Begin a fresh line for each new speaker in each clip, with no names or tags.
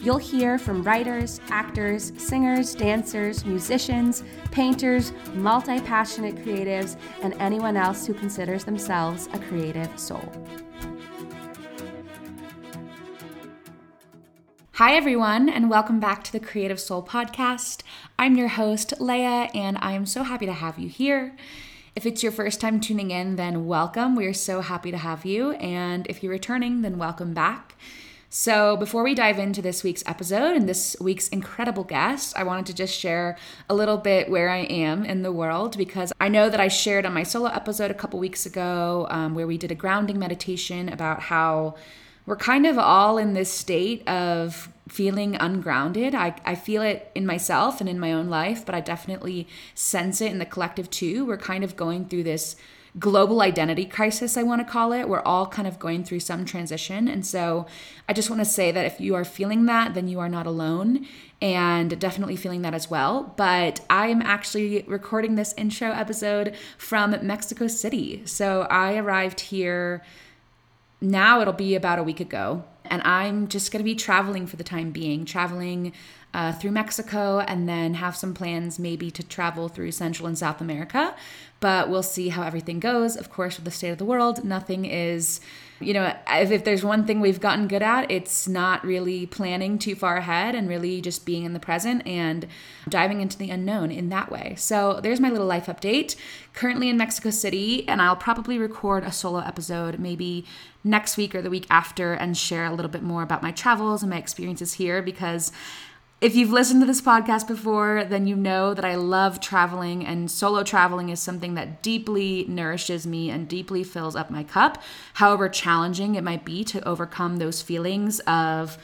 You'll hear from writers, actors, singers, dancers, musicians, painters, multi passionate creatives, and anyone else who considers themselves a creative soul. Hi, everyone, and welcome back to the Creative Soul Podcast. I'm your host, Leah, and I am so happy to have you here. If it's your first time tuning in, then welcome. We are so happy to have you. And if you're returning, then welcome back. So, before we dive into this week's episode and this week's incredible guest, I wanted to just share a little bit where I am in the world because I know that I shared on my solo episode a couple weeks ago um, where we did a grounding meditation about how we're kind of all in this state of feeling ungrounded. I, I feel it in myself and in my own life, but I definitely sense it in the collective too. We're kind of going through this global identity crisis, I want to call it. We're all kind of going through some transition. And so I just want to say that if you are feeling that, then you are not alone and definitely feeling that as well. But I am actually recording this intro episode from Mexico City. So I arrived here now, it'll be about a week ago. And I'm just going to be traveling for the time being, traveling uh, through Mexico, and then have some plans maybe to travel through Central and South America. But we'll see how everything goes. Of course, with the state of the world, nothing is, you know, if, if there's one thing we've gotten good at, it's not really planning too far ahead and really just being in the present and diving into the unknown in that way. So there's my little life update. Currently in Mexico City, and I'll probably record a solo episode maybe next week or the week after and share a little bit more about my travels and my experiences here because if you've listened to this podcast before, then you know that I love traveling, and solo traveling is something that deeply nourishes me and deeply fills up my cup, however challenging it might be to overcome those feelings of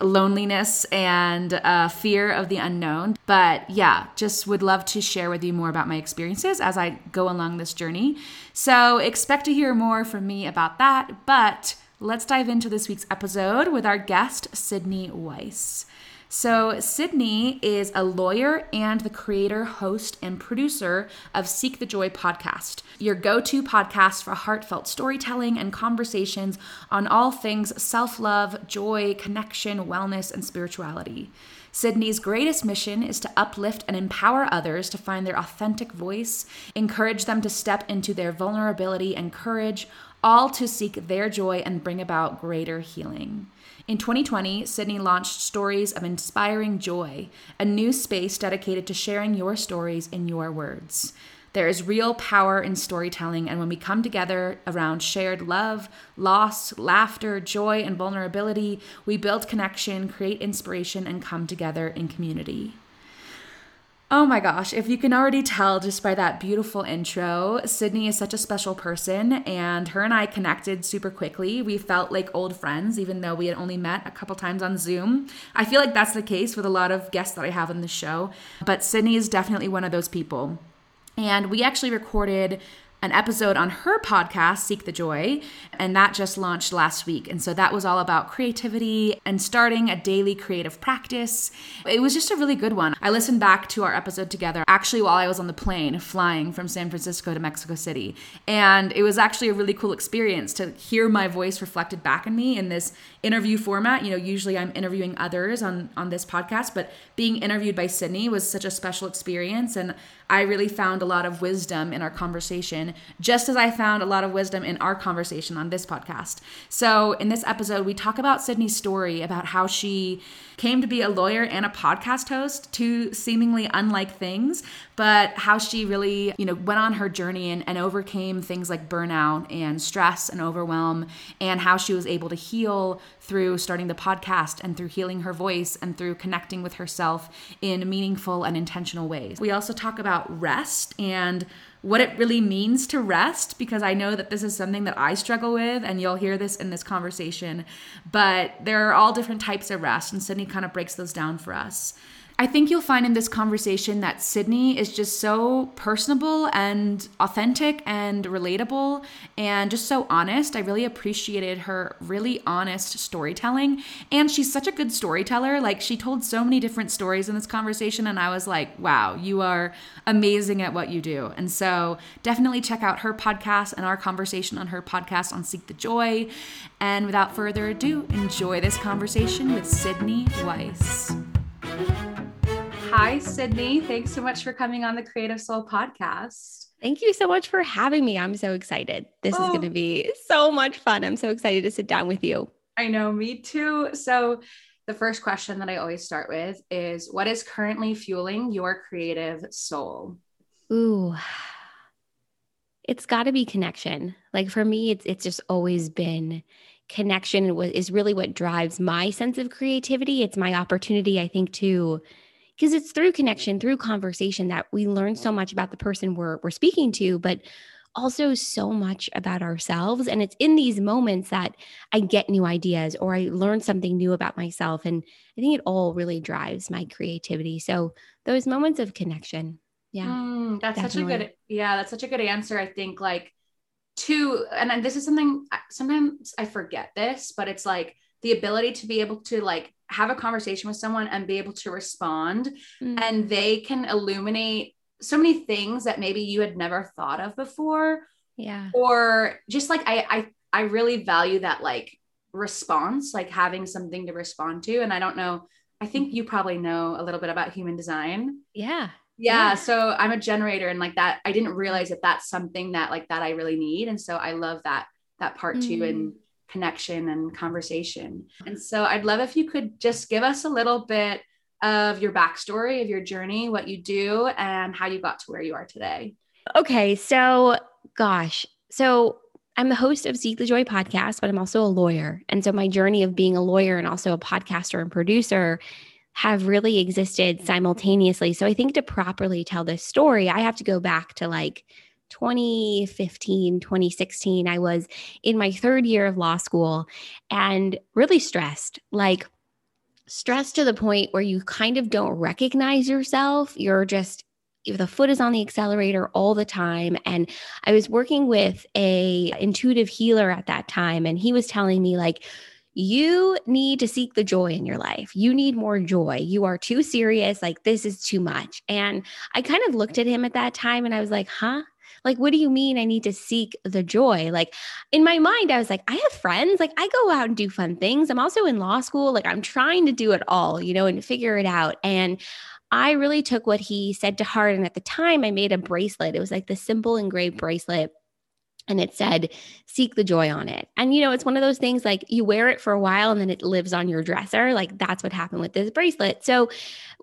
loneliness and uh, fear of the unknown. But yeah, just would love to share with you more about my experiences as I go along this journey. So expect to hear more from me about that. But let's dive into this week's episode with our guest, Sydney Weiss. So, Sydney is a lawyer and the creator, host, and producer of Seek the Joy podcast, your go to podcast for heartfelt storytelling and conversations on all things self love, joy, connection, wellness, and spirituality. Sydney's greatest mission is to uplift and empower others to find their authentic voice, encourage them to step into their vulnerability and courage, all to seek their joy and bring about greater healing. In 2020, Sydney launched Stories of Inspiring Joy, a new space dedicated to sharing your stories in your words. There is real power in storytelling, and when we come together around shared love, loss, laughter, joy, and vulnerability, we build connection, create inspiration, and come together in community. Oh my gosh, if you can already tell just by that beautiful intro, Sydney is such a special person, and her and I connected super quickly. We felt like old friends, even though we had only met a couple times on Zoom. I feel like that's the case with a lot of guests that I have on the show, but Sydney is definitely one of those people. And we actually recorded an episode on her podcast, Seek the Joy, and that just launched last week. And so that was all about creativity and starting a daily creative practice. It was just a really good one. I listened back to our episode together actually while I was on the plane flying from San Francisco to Mexico City. And it was actually a really cool experience to hear my voice reflected back in me in this interview format. You know, usually I'm interviewing others on on this podcast, but being interviewed by Sydney was such a special experience and I really found a lot of wisdom in our conversation, just as I found a lot of wisdom in our conversation on this podcast. So, in this episode, we talk about Sydney's story about how she came to be a lawyer and a podcast host, two seemingly unlike things, but how she really, you know, went on her journey and, and overcame things like burnout and stress and overwhelm, and how she was able to heal through starting the podcast and through healing her voice and through connecting with herself in meaningful and intentional ways. We also talk about rest and what it really means to rest because I know that this is something that I struggle with, and you'll hear this in this conversation. But there are all different types of rest, and Sydney kind of breaks those down for us. I think you'll find in this conversation that Sydney is just so personable and authentic and relatable and just so honest. I really appreciated her really honest storytelling. And she's such a good storyteller. Like, she told so many different stories in this conversation, and I was like, wow, you are amazing at what you do. And so, definitely check out her podcast and our conversation on her podcast on Seek the Joy. And without further ado, enjoy this conversation with Sydney Weiss. Hi, Sydney. Thanks so much for coming on the Creative Soul podcast.
Thank you so much for having me. I'm so excited. This oh. is going to be so much fun. I'm so excited to sit down with you.
I know, me too. So, the first question that I always start with is what is currently fueling your creative soul?
Ooh. It's got to be connection. Like for me it's it's just always been connection is really what drives my sense of creativity. It's my opportunity I think to because it's through connection, through conversation that we learn so much about the person we're we're speaking to, but also so much about ourselves. And it's in these moments that I get new ideas or I learn something new about myself. And I think it all really drives my creativity. So those moments of connection. Yeah.
Mm, that's definitely. such a good, yeah, that's such a good answer. I think like to, and this is something sometimes I forget this, but it's like the ability to be able to like have a conversation with someone and be able to respond. Mm. and they can illuminate so many things that maybe you had never thought of before.
Yeah.
Or just like i i i really value that like response like having something to respond to. And i don't know i think you probably know a little bit about human design.
Yeah.
Yeah, yeah. so i'm a generator and like that i didn't realize that that's something that like that i really need. And so i love that that part mm. too. And connection and conversation. And so I'd love if you could just give us a little bit of your backstory, of your journey, what you do, and how you got to where you are today.
Okay. So, gosh. So, I'm the host of Seek the Joy podcast, but I'm also a lawyer. And so, my journey of being a lawyer and also a podcaster and producer have really existed simultaneously. So, I think to properly tell this story, I have to go back to like 2015, 2016, I was in my third year of law school and really stressed. Like, stressed to the point where you kind of don't recognize yourself. You're just the foot is on the accelerator all the time and i was working with a intuitive healer at that time and he was telling me like you need to seek the joy in your life. You need more joy. You are too serious. Like, this is too much. And I kind of looked at him at that time and I was like, huh? Like, what do you mean I need to seek the joy? Like, in my mind, I was like, I have friends. Like, I go out and do fun things. I'm also in law school. Like, I'm trying to do it all, you know, and figure it out. And I really took what he said to heart. And at the time, I made a bracelet. It was like the simple engraved bracelet and it said seek the joy on it. And you know it's one of those things like you wear it for a while and then it lives on your dresser like that's what happened with this bracelet. So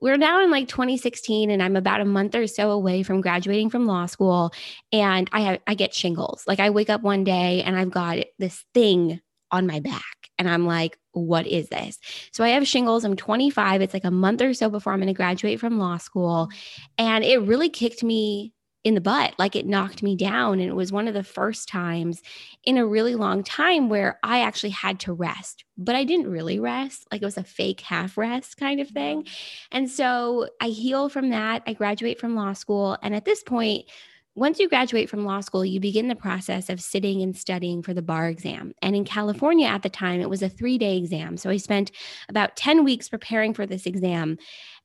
we're now in like 2016 and i'm about a month or so away from graduating from law school and i have i get shingles. Like i wake up one day and i've got this thing on my back and i'm like what is this? So i have shingles. I'm 25 it's like a month or so before i'm going to graduate from law school and it really kicked me in the butt. Like it knocked me down. And it was one of the first times in a really long time where I actually had to rest, but I didn't really rest. Like it was a fake half rest kind of mm-hmm. thing. And so I heal from that. I graduate from law school. And at this point, once you graduate from law school, you begin the process of sitting and studying for the bar exam. And in California at the time, it was a three day exam. So I spent about 10 weeks preparing for this exam.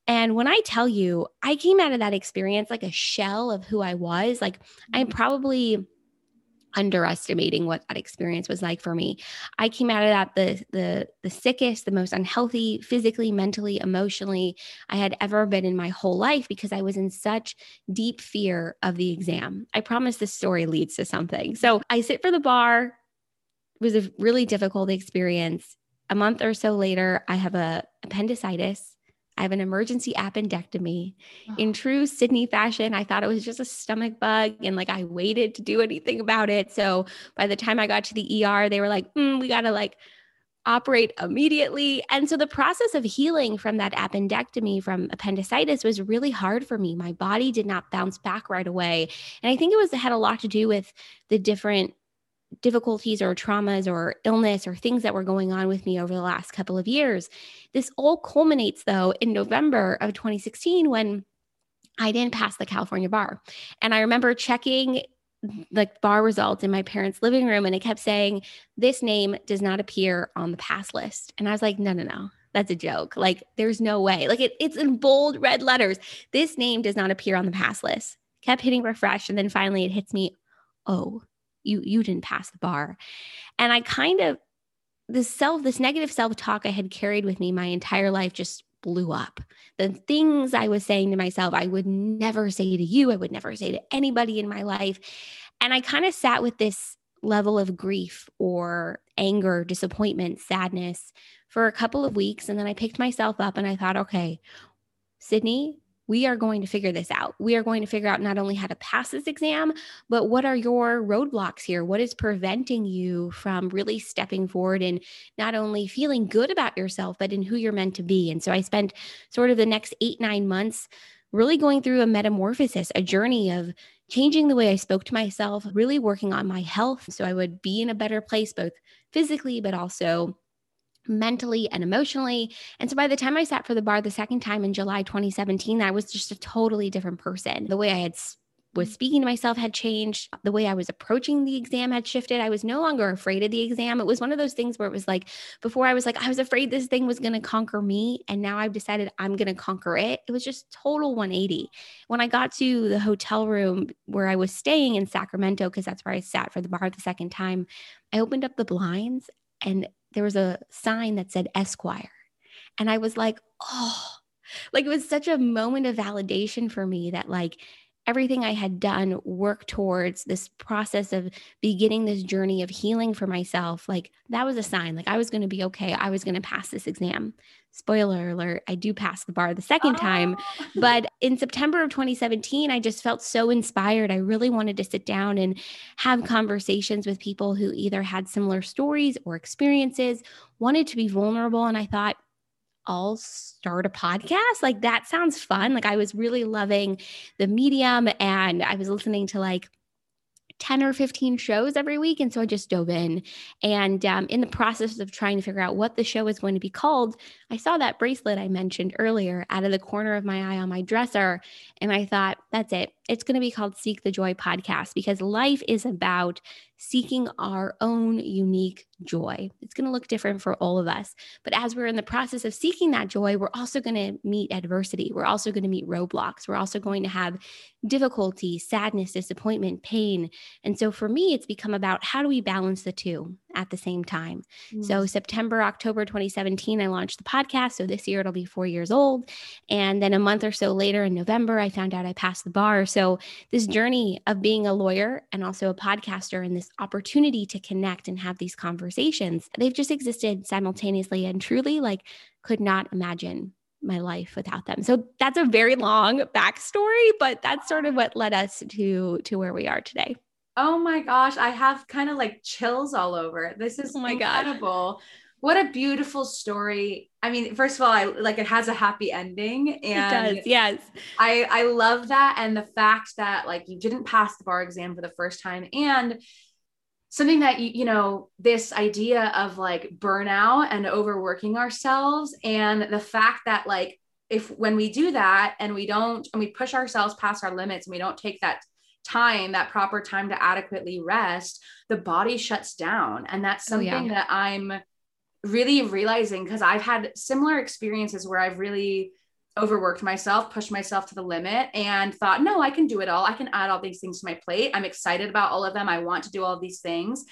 And when I tell you, I came out of that experience like a shell of who I was. Like I'm mm-hmm. probably underestimating what that experience was like for me. I came out of that the the the sickest, the most unhealthy physically, mentally, emotionally I had ever been in my whole life because I was in such deep fear of the exam. I promise this story leads to something. So I sit for the bar. It was a really difficult experience. A month or so later, I have a appendicitis I have an emergency appendectomy. Oh. In true Sydney fashion, I thought it was just a stomach bug and like I waited to do anything about it. So by the time I got to the ER, they were like, mm, we got to like operate immediately. And so the process of healing from that appendectomy from appendicitis was really hard for me. My body did not bounce back right away. And I think it was it had a lot to do with the different difficulties or traumas or illness or things that were going on with me over the last couple of years. This all culminates though in November of 2016 when I didn't pass the California bar. And I remember checking like bar results in my parents' living room and it kept saying, This name does not appear on the pass list. And I was like, No, no, no. That's a joke. Like, there's no way. Like, it, it's in bold red letters. This name does not appear on the pass list. Kept hitting refresh. And then finally it hits me, Oh, you you didn't pass the bar. And I kind of this self, this negative self-talk I had carried with me my entire life just blew up. The things I was saying to myself, I would never say to you, I would never say to anybody in my life. And I kind of sat with this level of grief or anger, disappointment, sadness for a couple of weeks. And then I picked myself up and I thought, okay, Sydney, we are going to figure this out. We are going to figure out not only how to pass this exam, but what are your roadblocks here? What is preventing you from really stepping forward and not only feeling good about yourself, but in who you're meant to be? And so I spent sort of the next eight, nine months really going through a metamorphosis, a journey of changing the way I spoke to myself, really working on my health so I would be in a better place, both physically, but also mentally and emotionally. And so by the time I sat for the bar the second time in July 2017, I was just a totally different person. The way I had was mm. speaking to myself had changed. The way I was approaching the exam had shifted. I was no longer afraid of the exam. It was one of those things where it was like, before I was like, I was afraid this thing was going to conquer me. And now I've decided I'm going to conquer it. It was just total 180. When I got to the hotel room where I was staying in Sacramento, because that's where I sat for the bar the second time, I opened up the blinds and there was a sign that said Esquire. And I was like, oh, like it was such a moment of validation for me that like everything I had done worked towards this process of beginning this journey of healing for myself. Like that was a sign, like I was going to be okay. I was going to pass this exam spoiler alert, I do pass the bar the second oh. time. But in September of 2017, I just felt so inspired. I really wanted to sit down and have conversations with people who either had similar stories or experiences, wanted to be vulnerable. And I thought, I'll start a podcast. Like that sounds fun. Like I was really loving the medium and I was listening to like 10 or 15 shows every week. And so I just dove in. And um, in the process of trying to figure out what the show is going to be called, I saw that bracelet I mentioned earlier out of the corner of my eye on my dresser. And I thought, that's it. It's going to be called Seek the Joy Podcast because life is about seeking our own unique joy. It's going to look different for all of us. But as we're in the process of seeking that joy, we're also going to meet adversity. We're also going to meet roadblocks. We're also going to have difficulty, sadness, disappointment, pain. And so for me, it's become about how do we balance the two at the same time. Mm-hmm. So September, October 2017, I launched the podcast. So this year it'll be four years old. And then a month or so later in November, I found out I passed the bar. So this journey of being a lawyer and also a podcaster and this opportunity to connect and have these conversations, they've just existed simultaneously and truly like could not imagine my life without them. So that's a very long backstory, but that's sort of what led us to to where we are today.
Oh my gosh, I have kind of like chills all over. This is oh my incredible. God. What a beautiful story. I mean, first of all, I like it has a happy ending and
it does. Yes.
I I love that and the fact that like you didn't pass the bar exam for the first time and something that you know this idea of like burnout and overworking ourselves and the fact that like if when we do that and we don't and we push ourselves past our limits and we don't take that time, that proper time to adequately rest, the body shuts down. And that's something oh, yeah. that I'm really realizing because I've had similar experiences where I've really overworked myself, pushed myself to the limit, and thought, no, I can do it all. I can add all these things to my plate. I'm excited about all of them. I want to do all these things.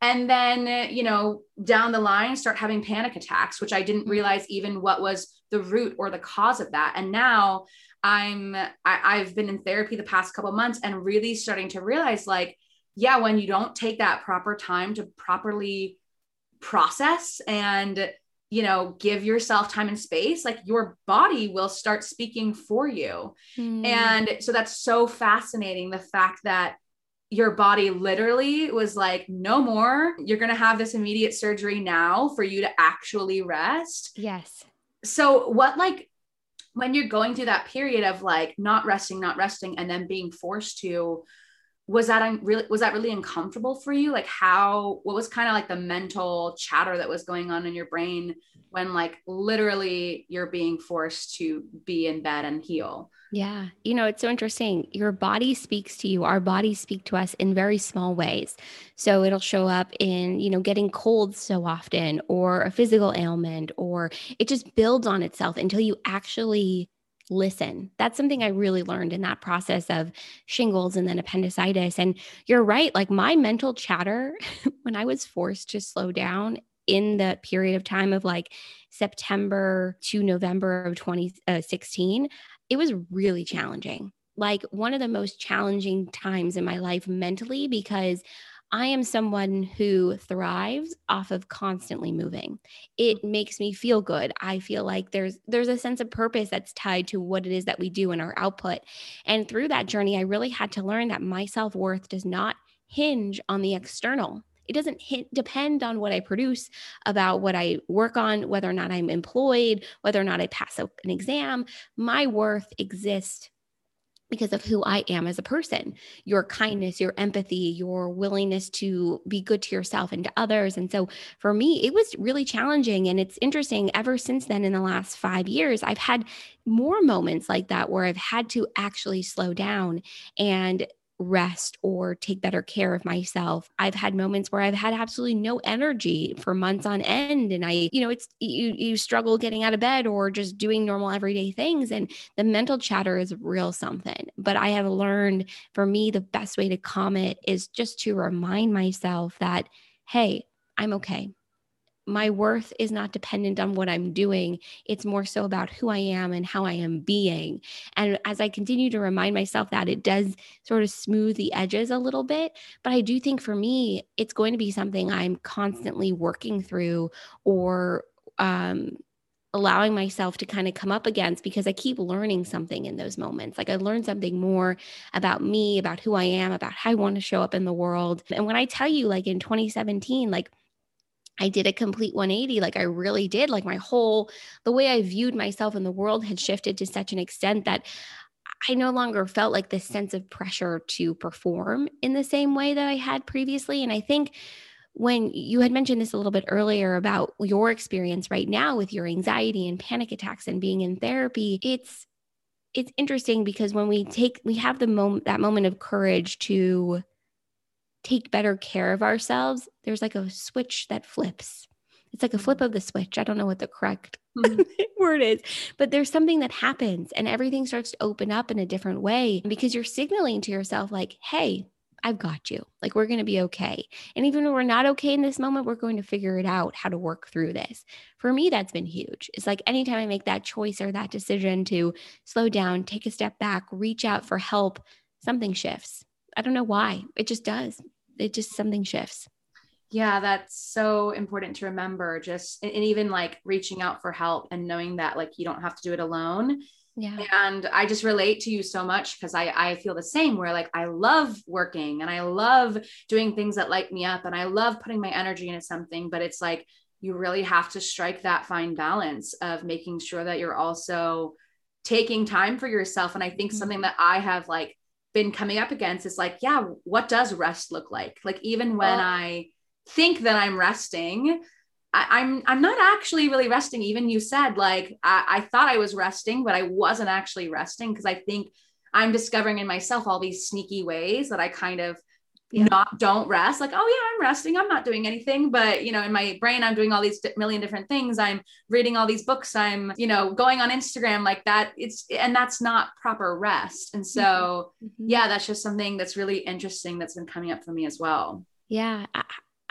And then, you know, down the line, start having panic attacks, which I didn't mm-hmm. realize even what was the root or the cause of that. And now I'm I, I've been in therapy the past couple months and really starting to realize like, yeah, when you don't take that proper time to properly process and you know give yourself time and space like your body will start speaking for you. Mm. and so that's so fascinating the fact that your body literally was like no more. You're going to have this immediate surgery now for you to actually rest.
Yes.
So what like when you're going through that period of like not resting, not resting, and then being forced to, was that really was that really uncomfortable for you? Like how what was kind of like the mental chatter that was going on in your brain when like literally you're being forced to be in bed and heal
yeah. You know, it's so interesting. Your body speaks to you. Our bodies speak to us in very small ways. So it'll show up in, you know, getting cold so often or a physical ailment, or it just builds on itself until you actually listen. That's something I really learned in that process of shingles and then appendicitis. And you're right, like my mental chatter when I was forced to slow down in the period of time of like September to November of 2016, uh, it was really challenging. Like one of the most challenging times in my life mentally because I am someone who thrives off of constantly moving. It makes me feel good. I feel like there's there's a sense of purpose that's tied to what it is that we do in our output. And through that journey, I really had to learn that my self-worth does not hinge on the external. It doesn't hit, depend on what I produce, about what I work on, whether or not I'm employed, whether or not I pass an exam. My worth exists because of who I am as a person, your kindness, your empathy, your willingness to be good to yourself and to others. And so for me, it was really challenging. And it's interesting, ever since then, in the last five years, I've had more moments like that where I've had to actually slow down and rest or take better care of myself. I've had moments where I've had absolutely no energy for months on end and I, you know, it's you you struggle getting out of bed or just doing normal everyday things and the mental chatter is real something. But I have learned for me the best way to calm it is just to remind myself that hey, I'm okay my worth is not dependent on what I'm doing. It's more so about who I am and how I am being. And as I continue to remind myself that, it does sort of smooth the edges a little bit. But I do think for me, it's going to be something I'm constantly working through or, um, allowing myself to kind of come up against because I keep learning something in those moments. Like I learned something more about me, about who I am, about how I want to show up in the world. And when I tell you, like in 2017, like I did a complete 180. Like I really did. Like my whole, the way I viewed myself in the world had shifted to such an extent that I no longer felt like this sense of pressure to perform in the same way that I had previously. And I think when you had mentioned this a little bit earlier about your experience right now with your anxiety and panic attacks and being in therapy, it's it's interesting because when we take we have the moment that moment of courage to take better care of ourselves, there's like a switch that flips. It's like a flip mm. of the switch. I don't know what the correct mm-hmm. word is, but there's something that happens and everything starts to open up in a different way because you're signaling to yourself, like, hey, I've got you. Like, we're going to be okay. And even when we're not okay in this moment, we're going to figure it out how to work through this. For me, that's been huge. It's like anytime I make that choice or that decision to slow down, take a step back, reach out for help, something shifts. I don't know why. It just does it just something shifts.
Yeah that's so important to remember just and, even like reaching out for help and knowing that like you don't have to do it alone. Yeah. And i just relate to you so much because i i feel the same where like i love working and i love doing things that light me up and i love putting my energy into something but it's like you really have to strike that fine balance of making sure that you're also taking time for yourself. And i think mm-hmm. something that i have like been coming up against is like, yeah, what does rest look like? Like even when I think that I'm resting, I, am I'm, I'm not actually really resting. Even you said like I, I thought I was resting, but I wasn't actually resting because I think I'm discovering in myself all these sneaky ways that I kind of yeah. not don't rest. Like oh yeah i'm resting. I'm not doing anything. But you know in my brain i'm doing all these million different things. I'm reading all these books. I'm you know going on instagram. Like that it's and that's not proper rest. And so mm-hmm. yeah that's just something that's really interesting that's been coming up for me as well.
Yeah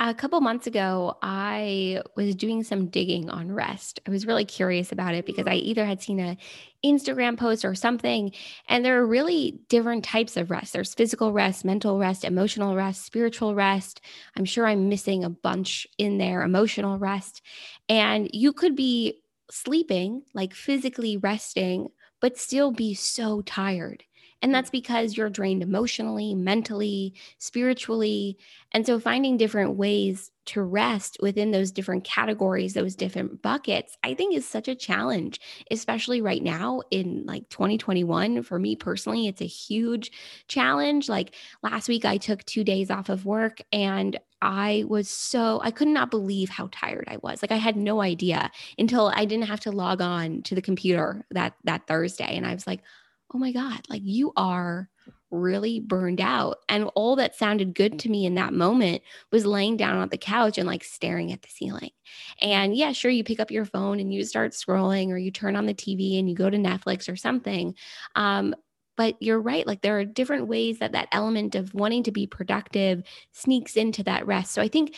a couple months ago, I was doing some digging on rest. I was really curious about it because I mm. either had seen a Instagram post or something, and there are really different types of rest. There's physical rest, mental rest, emotional rest, spiritual rest. I'm sure I'm missing a bunch in there, emotional rest. And you could be sleeping, like physically resting, but still be so tired And mm. that's because you're drained emotionally, mentally, spiritually. And so finding different ways to rest within those different categories, those different buckets, I think is such a challenge, especially right now in like 2021. For me personally, it's a huge challenge. Like last week, I took two days off of work and I was so, I could not believe how tired I was. Like I had no idea until I didn't have to log on to the computer that, that Thursday. And I was like, oh my God, like you are really burned out. And all that sounded good to me in that moment was laying down on the couch and like staring at the ceiling. And yeah, sure, you pick up your phone and you start scrolling or you turn on the TV and you go to Netflix or something. Um, but you're right like there are different ways that that element of wanting to be productive sneaks into that rest so i think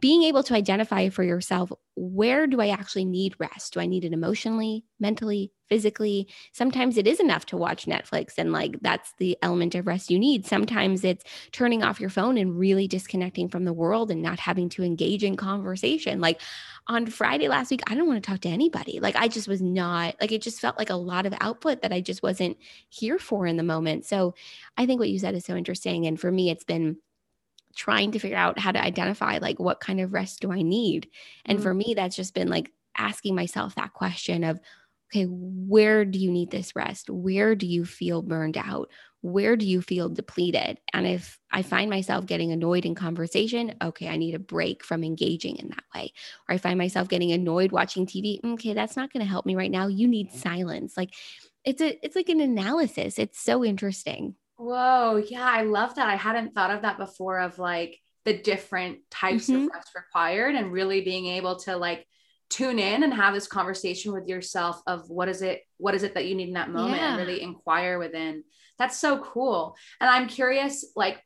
being able to identify for yourself where do I actually need rest? Do I need it emotionally, mentally, physically? Sometimes it is enough to watch Netflix and like that's the element of rest you need. Sometimes it's turning off your phone and really disconnecting from the world and not having to engage in conversation. Like on Friday last week, I didn't want to talk to anybody. Like I just was not, like it just felt like a lot of output that I just wasn't here for in the moment. So I think what you said is so interesting. And for me, it's been trying to figure out how to identify like what kind of rest do I need. And mm-hmm. for me, that's just been like asking myself that question of, okay, where do you need this rest? Where do you feel burned out? Where do you feel depleted? And if I find myself getting annoyed in conversation, okay, I need a break from engaging in that way. Or I find myself getting annoyed watching TV, okay, that's not going to help me right now. You need silence. Like it's a it's like an analysis. It's so interesting.
Whoa. Yeah. I love that. I hadn't thought of that before of like the different types mm-hmm. of rest required and really being able to like tune in and have this conversation with yourself of what is it, what is it that you need in that moment yeah. and really inquire within. That's so cool. And I'm curious, like,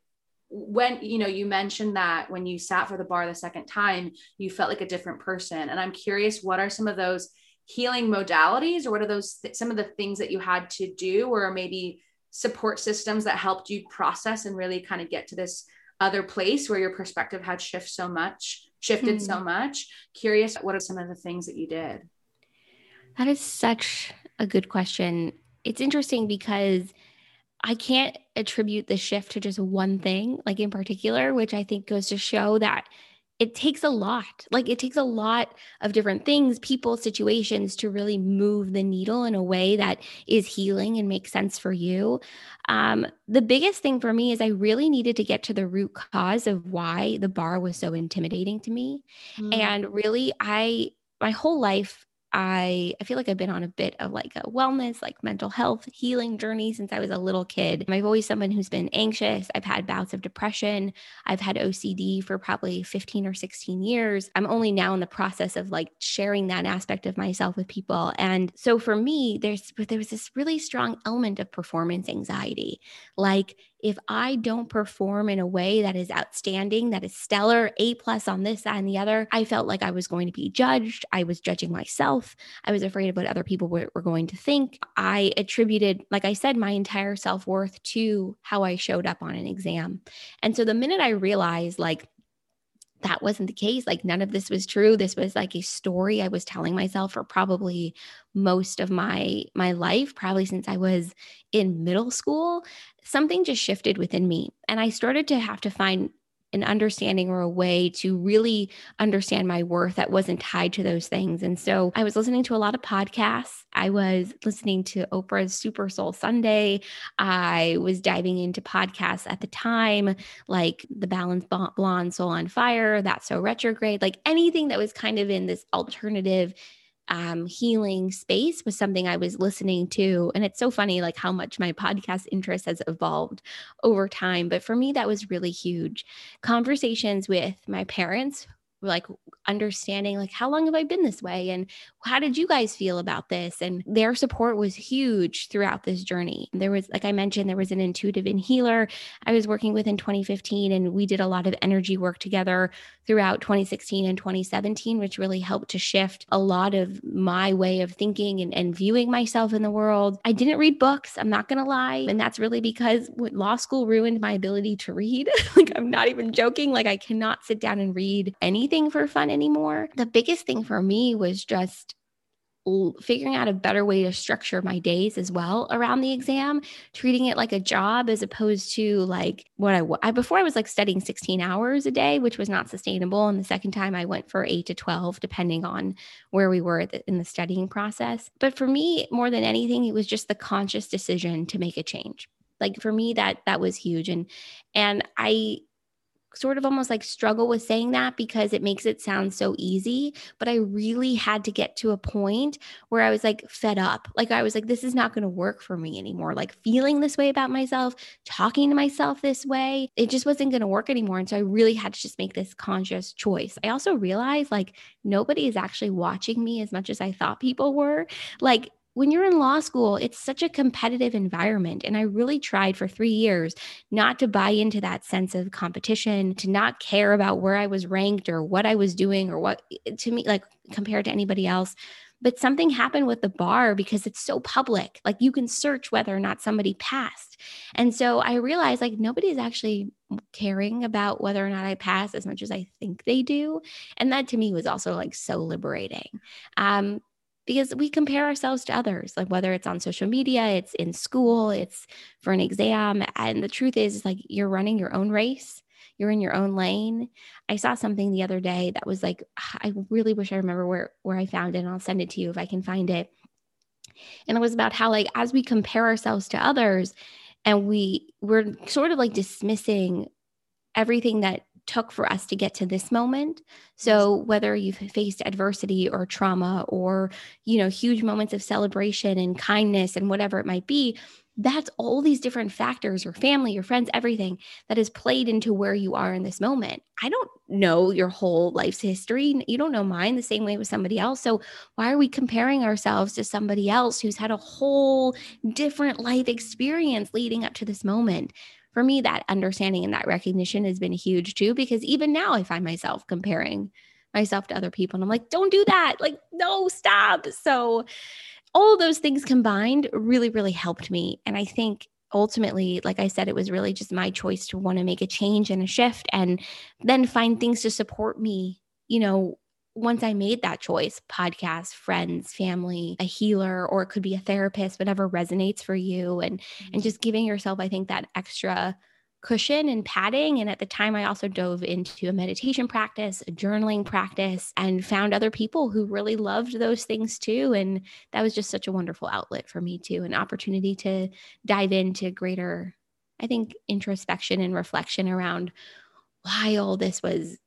when you know you mentioned that when you sat for the bar the second time you felt like a different person and i'm curious what are some of those healing modalities or what are those th- some of the things that you had to do or maybe support systems that helped you process and really kind of get to this other place where your perspective had shifted so much shifted hmm. so much. Curious what are some of the things that you did?
That is such a good question. It's interesting because i can't attribute the shift to just one thing like in particular which i think goes to show that it takes a lot. Like it takes a lot of different things, people, situations to really move the needle in a way that is healing and makes sense for you. Um, the biggest thing for me is I really needed to get to the root cause of why the bar was so intimidating to me. Mm. And really, I, my whole life, I I feel like I've been on a bit of like a wellness, like mental health healing journey since I was a little kid. I've always someone who's been anxious. I've had bouts of depression. I've had OCD for probably 15 or 16 years. I'm only now in the process of like sharing that aspect of myself with people. And so for me, there's there was this really strong element of performance anxiety. Like if I don't perform in a way that is outstanding, that is stellar, A plus on this, that, and the other, I felt like I was going to be judged. I was judging myself. I was afraid of what other people were, were going to think. I attributed, like I said, my entire self worth to how I showed up on an exam. And so the minute I realized, like, that wasn't the case like none of this was true this was like a story i was telling myself for probably most of my my life probably since i was in middle school something just shifted within me and i started to have to find an understanding or a way to really understand my worth that wasn't tied to those things. And so I was listening to a lot of podcasts. I was listening to Oprah's Super Soul Sunday. I was diving into podcasts at the time, like The Balanced Blonde Soul on Fire, That's So Retrograde, like anything that was kind of in this alternative um, healing space was something I was listening to. And it's so funny, like how much my podcast interest has evolved over time. But for me, that was really huge. Conversations with my parents like understanding like how long have i been this way? And how did you guys feel about this? And their support was huge throughout this journey. There was like i mentioned there was an intuitive and healer i was working with in 2015 and we did a lot of energy work together throughout 2016 and 2017 which really helped to shift a lot of my way of thinking and, and viewing myself in the world. I didn't read books i'm not gonna lie and that's really because law school ruined my ability to read. Like i'm not even joking like i cannot sit down and read anything anything for fun anymore. The biggest thing for me was just figuring out a better way to structure my days as well around the exam, treating it like a job as opposed to like what I, I before I was like studying 16 hours a day, which was not sustainable. And the second time I went for eight to 12, depending on where we were in the studying process. But for me, more than anything, it was just the conscious decision to make a change. Like for me, that that was huge. And and I sort of almost like struggle with saying that because it makes it sound so easy. But I really had to get to a point where I was like fed up. Like I was like, this is not going to work for me anymore. Like feeling this way about myself, talking to myself this way, it just wasn't going to work anymore. And so I really had to just make this conscious choice. I also realized like nobody is actually watching me as much as I thought people were. Like when you're in law school, it's such a competitive environment. And I really tried for three years not to buy into that sense of competition, to not care about where I was ranked or what I was doing or what to me, like compared to anybody else. But something happened with the bar because it's so public. Like you can search whether or not somebody passed. And so I realized like nobody's actually caring about whether or not I pass as much as I think they do. And that to me was also like so liberating. Um, because we compare ourselves to others, like whether it's on social media, it's in school, it's for an exam. And the truth is, is like you're running your own race, you're in your own lane. I saw something the other day that was like, ah, I really wish I remember where, where I found it, and I'll send it to you if I can find it. And it was about how, like, as we compare ourselves to others, and we we're sort of like dismissing everything that took for us to get to this moment. So whether you've faced adversity or trauma or, you know, huge moments of celebration and kindness and whatever it might be, that's all these different factors your family, your friends, everything that has played into where you are in this moment. I don't know your whole life's history. You don't know mine the same way with somebody else. So why are we comparing ourselves to somebody else who's had a whole different life experience leading up to this moment? For me, that understanding and that recognition has been huge too, because even now I find myself comparing myself to other people. And I'm like, don't do that. Like, no, stop. So, all those things combined really, really helped me. And I think ultimately, like I said, it was really just my choice to want to make a change and a shift and then find things to support me, you know, once I made that choice, podcast, friends, family, a healer, or it could be a therapist, whatever resonates for you. And mm-hmm. and just giving yourself, I think, that extra cushion and padding. And at the time, I also dove into a meditation practice, a journaling practice, and found other people who really loved those things too. And that was just such a wonderful outlet for me too, an opportunity to dive into greater, I think, introspection and reflection around why all this was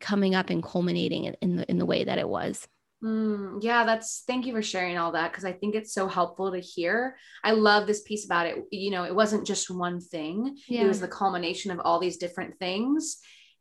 coming up and culminating in the in the way that it was.
Mm, yeah, that's thank you for sharing all that because I think it's so helpful to hear. I love this piece about it. You know, it wasn't just one thing, yeah. it was the culmination of all these different things.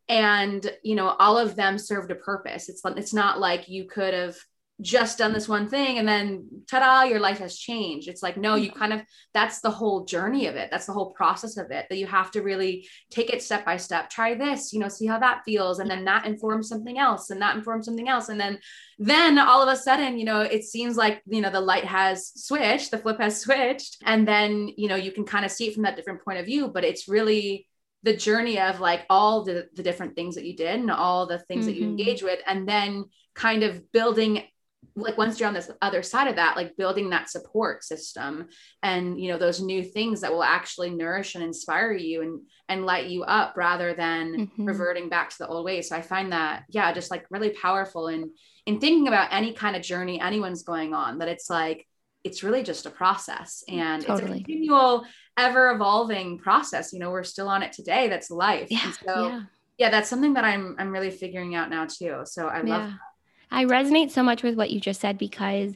And, you know, all of them served a purpose. It's it's not like you could have just done this one thing and then ta-da your life has changed. It's like no you kind of that's the whole journey of it. That's the whole process of it that you have to really take it step by step. Try this you know see how that feels. And then that informs something else and that informs something else. And then then all of a sudden you know it seems like you know the light has switched the flip has switched. And then you know you can kind of see it from that different point of view but it's really the journey of like all the, the different things that you did and all the things mm-hmm. that you mm-hmm. engage with. And then kind of building like once you're on this other side of that like building that support system and you know those new things that will actually nourish and inspire you and and light you up rather than mm-hmm. reverting back to the old ways so i find that yeah just like really powerful in in thinking about any kind of journey anyone's going on that it's like it's really just a process and totally. it's a continual ever evolving process you know we're still on it today that's life
yeah, so yeah.
yeah that's something that i'm i'm really figuring out now too so i love
yeah. I resonate so much with what you just said because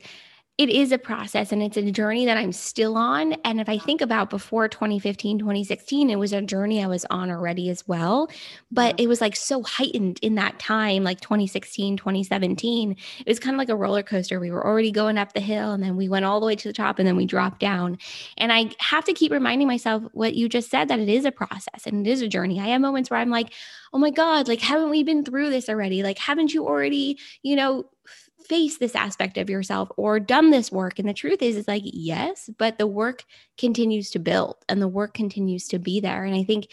it is a process and it's a journey that I'm still on. And if I think about before 2015, 2016, it was a journey I was on already as well. But it was like so heightened in that time, like 2016, 2017. It was kind of like a roller coaster. We were already going up the hill and then we went all the way to the top and then we dropped down. And I have to keep reminding myself what you just said that it is a process and it is a journey. I have moments where I'm like, oh my God, like, haven't we been through this already? Like, haven't you already, you know, face this aspect of yourself or done this work and the truth is it's like yes but the work continues to build and the work continues to be there and i think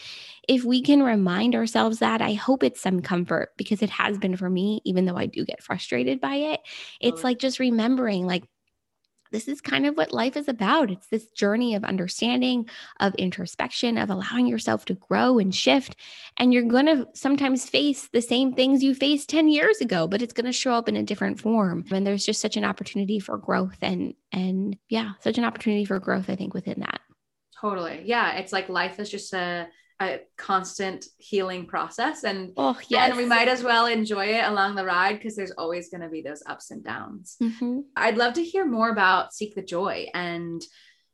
if we can remind ourselves that i hope it's some comfort because it has been for me even though i do get frustrated by it. It's like just remembering like this is kind of what life is about. It's this journey of understanding, of introspection, of allowing yourself to grow and shift. And you're going to sometimes face the same things you faced 10 years ago, but it's going to show up in a different form. And there's just such an opportunity for growth and and yeah, such an opportunity for growth I think within that.
Totally. Yeah, it's like life is just a a constant healing process and
oh yes.
and we might as well enjoy it along the ride because there's always going to be those ups and downs mm-hmm. i'd love to hear more about seek the joy and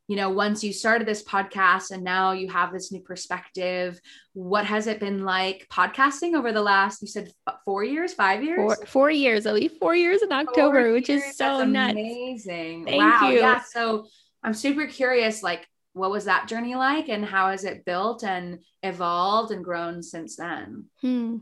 you know once you started this podcast and now you have this new perspective what has it been like podcasting over the last you said four years five years
four, four years it'll be four years in october four which years, is so nuts
amazing Thank wow you. yeah so i'm super curious like what was that journey like and how has it built and evolved and grown since then?
Hmm.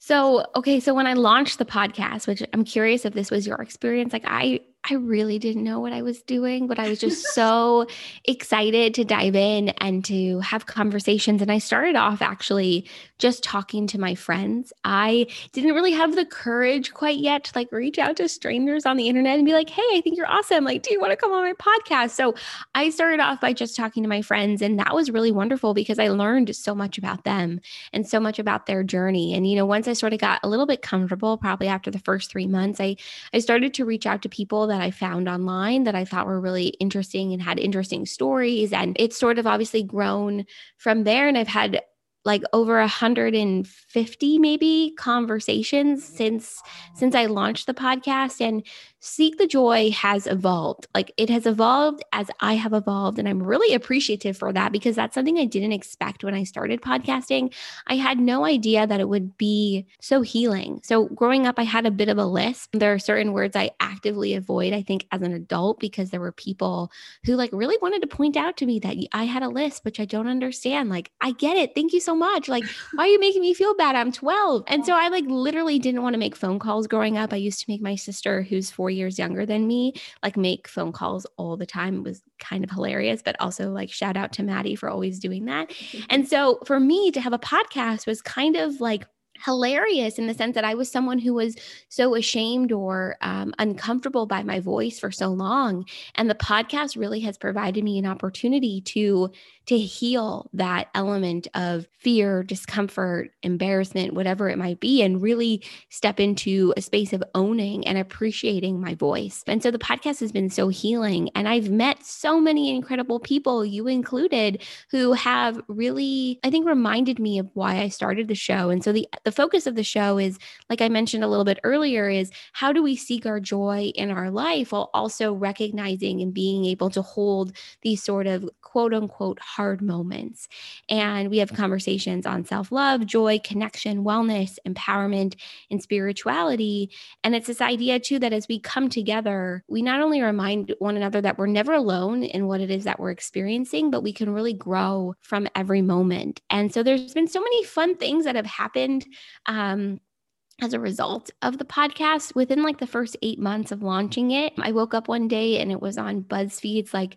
So, okay, so when I launched the podcast, which I'm curious if this was your experience, like I I really didn't know what I was doing, but I was just so excited to dive in and to have conversations. And I started off actually just talking to my friends. I didn't really have the courage quite yet to like reach out to strangers on the internet and be like, hey, I think you're awesome. Like, do you want to come on my podcast? So I started off by just talking to my friends. And that was really wonderful because I learned so much about them and so much about their journey. And, you know, once I sort of got a little bit comfortable, probably after the first three months, I, I started to reach out to people that I found online that I thought were really interesting and had interesting stories. And it's sort of obviously grown from there. And I've had like over 150 maybe conversations mm-hmm. since since I launched the podcast and Seek the Joy has evolved. Like it has evolved as I have evolved. And I'm really appreciative for that because that's something I didn't expect when I started podcasting. I had no idea that it would be so healing. So growing up, I had a bit of a lisp. There are certain words I actively avoid, I think, as an adult, because there were people who like really wanted to point out to me that I had a lisp, which I don't understand. Like, I get it. Thank you so much. Like, why are you making me feel bad? I'm 12. And so I like literally didn't want to make phone calls growing up. I used to make my sister, who's four four years younger than me, like make phone calls all the time. It was kind of hilarious, but also like shout out to Maddie for always doing that. And so for me to have a podcast was kind of like hilarious in the sense that I was someone who was so ashamed or um, uncomfortable by my voice for so long. And the podcast really has provided me an opportunity to to heal that element of fear, discomfort, embarrassment, whatever it might be, and really step into a space of owning and appreciating my voice. And so the podcast has been so healing. And I've met so many incredible people, you included, who have really, I think, reminded me of why I started the show. And so the, the focus of the show is, like I mentioned a little bit earlier, is how do we seek our joy in our life while also recognizing and being able to hold these sort of quote unquote hard moments. And we have conversations on self love, joy, connection, wellness, empowerment, and spirituality. And it's this idea, too, that as we come together, we not only remind one another that we're never alone in what it is that we're experiencing, but we can really grow from every moment. And so there's been so many fun things that have happened. Um, as a result of the podcast within like the first eight months of launching it i woke up one day and it was on buzzfeed's like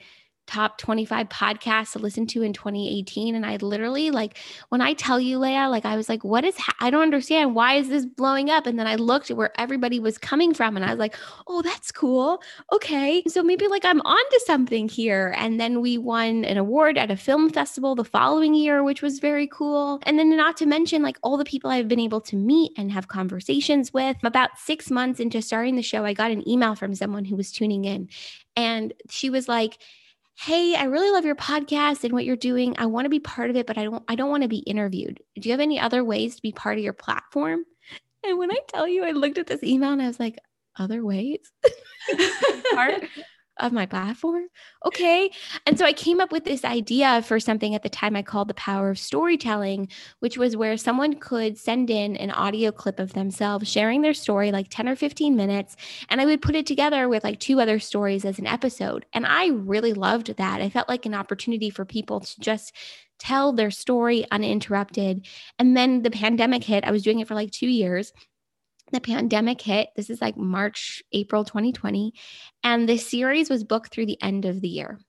top 25 podcasts to listen to in 2018 and i literally like when i tell you leya like i was like what is ha- i don't understand. Why is this blowing up? And then i looked at where everybody was coming from and i was like oh that's cool. Okay. So maybe like i'm onto something here. And then we won an award at a film festival the following year which was very cool. And then not to mention like all the people i've been able to meet and have conversations with. About six months into starting the show i got an email from someone who was tuning in. And she was like hey i really love your podcast and what you're doing. I want to be part of it but i don't i don't want to be interviewed. Do you have any other ways to be part of your platform? And when i tell you i looked at this email and i was like other ways of my platform. Okay. And so I came up with this idea for something at the time I called the power of storytelling, which was where someone could send in an audio clip of themselves sharing their story, like 10 or 15 minutes. And I would put it together with like two other stories as an episode. And I really loved that. I felt like an opportunity for people to just tell their story uninterrupted. And then the pandemic hit. I was doing it for like two years the pandemic hit. This is like March, April 2020. And this series was booked through the end of the year.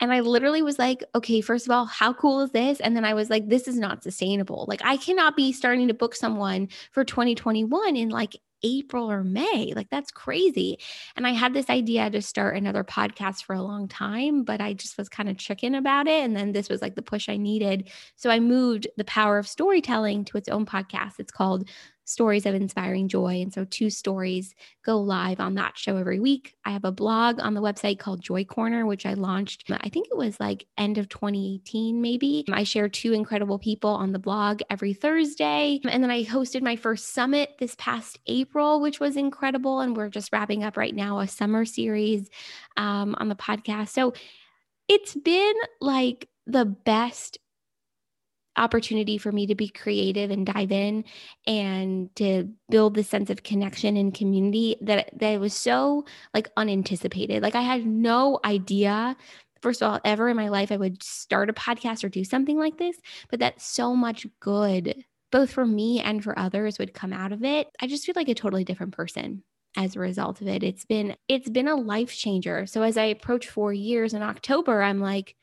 And I literally was like, okay, first of all, how cool is this? And then I was like, this is not sustainable. Like, I cannot be starting to book someone for 2021 in like April or May. Like that's crazy. And I had this idea to start another podcast for a long time, but I just was kind of chicken about it. And then this was like the push I needed. So I moved the power of storytelling to its own podcast. It's called stories of inspiring joy. And so two stories go live on that show every week. I have a blog on the website called Joy Corner, which I launched, I think it was like end of 2018, maybe. I share two incredible people on the blog every Thursday. And then I hosted my first summit this past April, which was incredible. And we're just wrapping up right now a summer series um, on the podcast. So it's been like the best opportunity for me to be creative and dive in and to build this sense of connection and community that that was so like unanticipated. Like I had no idea first of all ever in my life I would start a podcast or do something like this, but that so much good both for me and for others would come out of it. I just feel like a totally different person as a result of it. It's been it's been a life changer. So as I approach 4 years in October, I'm like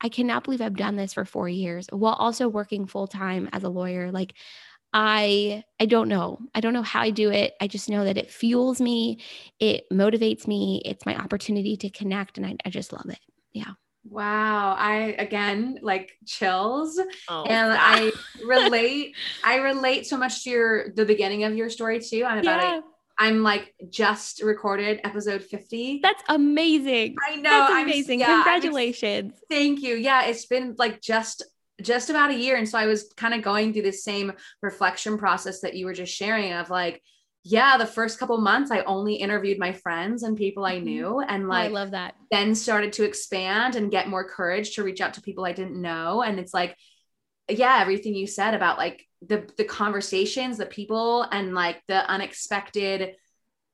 I cannot believe I've done this for four years while also working full time as a lawyer. Like, I I don't know. I don't know how I do it. I just know that it fuels me, it motivates me. It's my opportunity to connect, and I, I just love it. Yeah.
Wow. I again like chills. Oh, and I relate, I relate so much to your the beginning of your story too. I'm about yeah. I'm like just recorded episode 50.
That's amazing.
I know.
That's amazing. Yeah, Congratulations.
thank you. Yeah, it's been like just just about a year and so I was kind of going through the same reflection process that you were just sharing of like yeah, the first couple months I only interviewed my friends and people I mm-hmm. knew and like
oh, I love that.
Then started to expand and get more courage to reach out to people I didn't know and it's like yeah, everything you said about like the the conversations, the people, and like the unexpected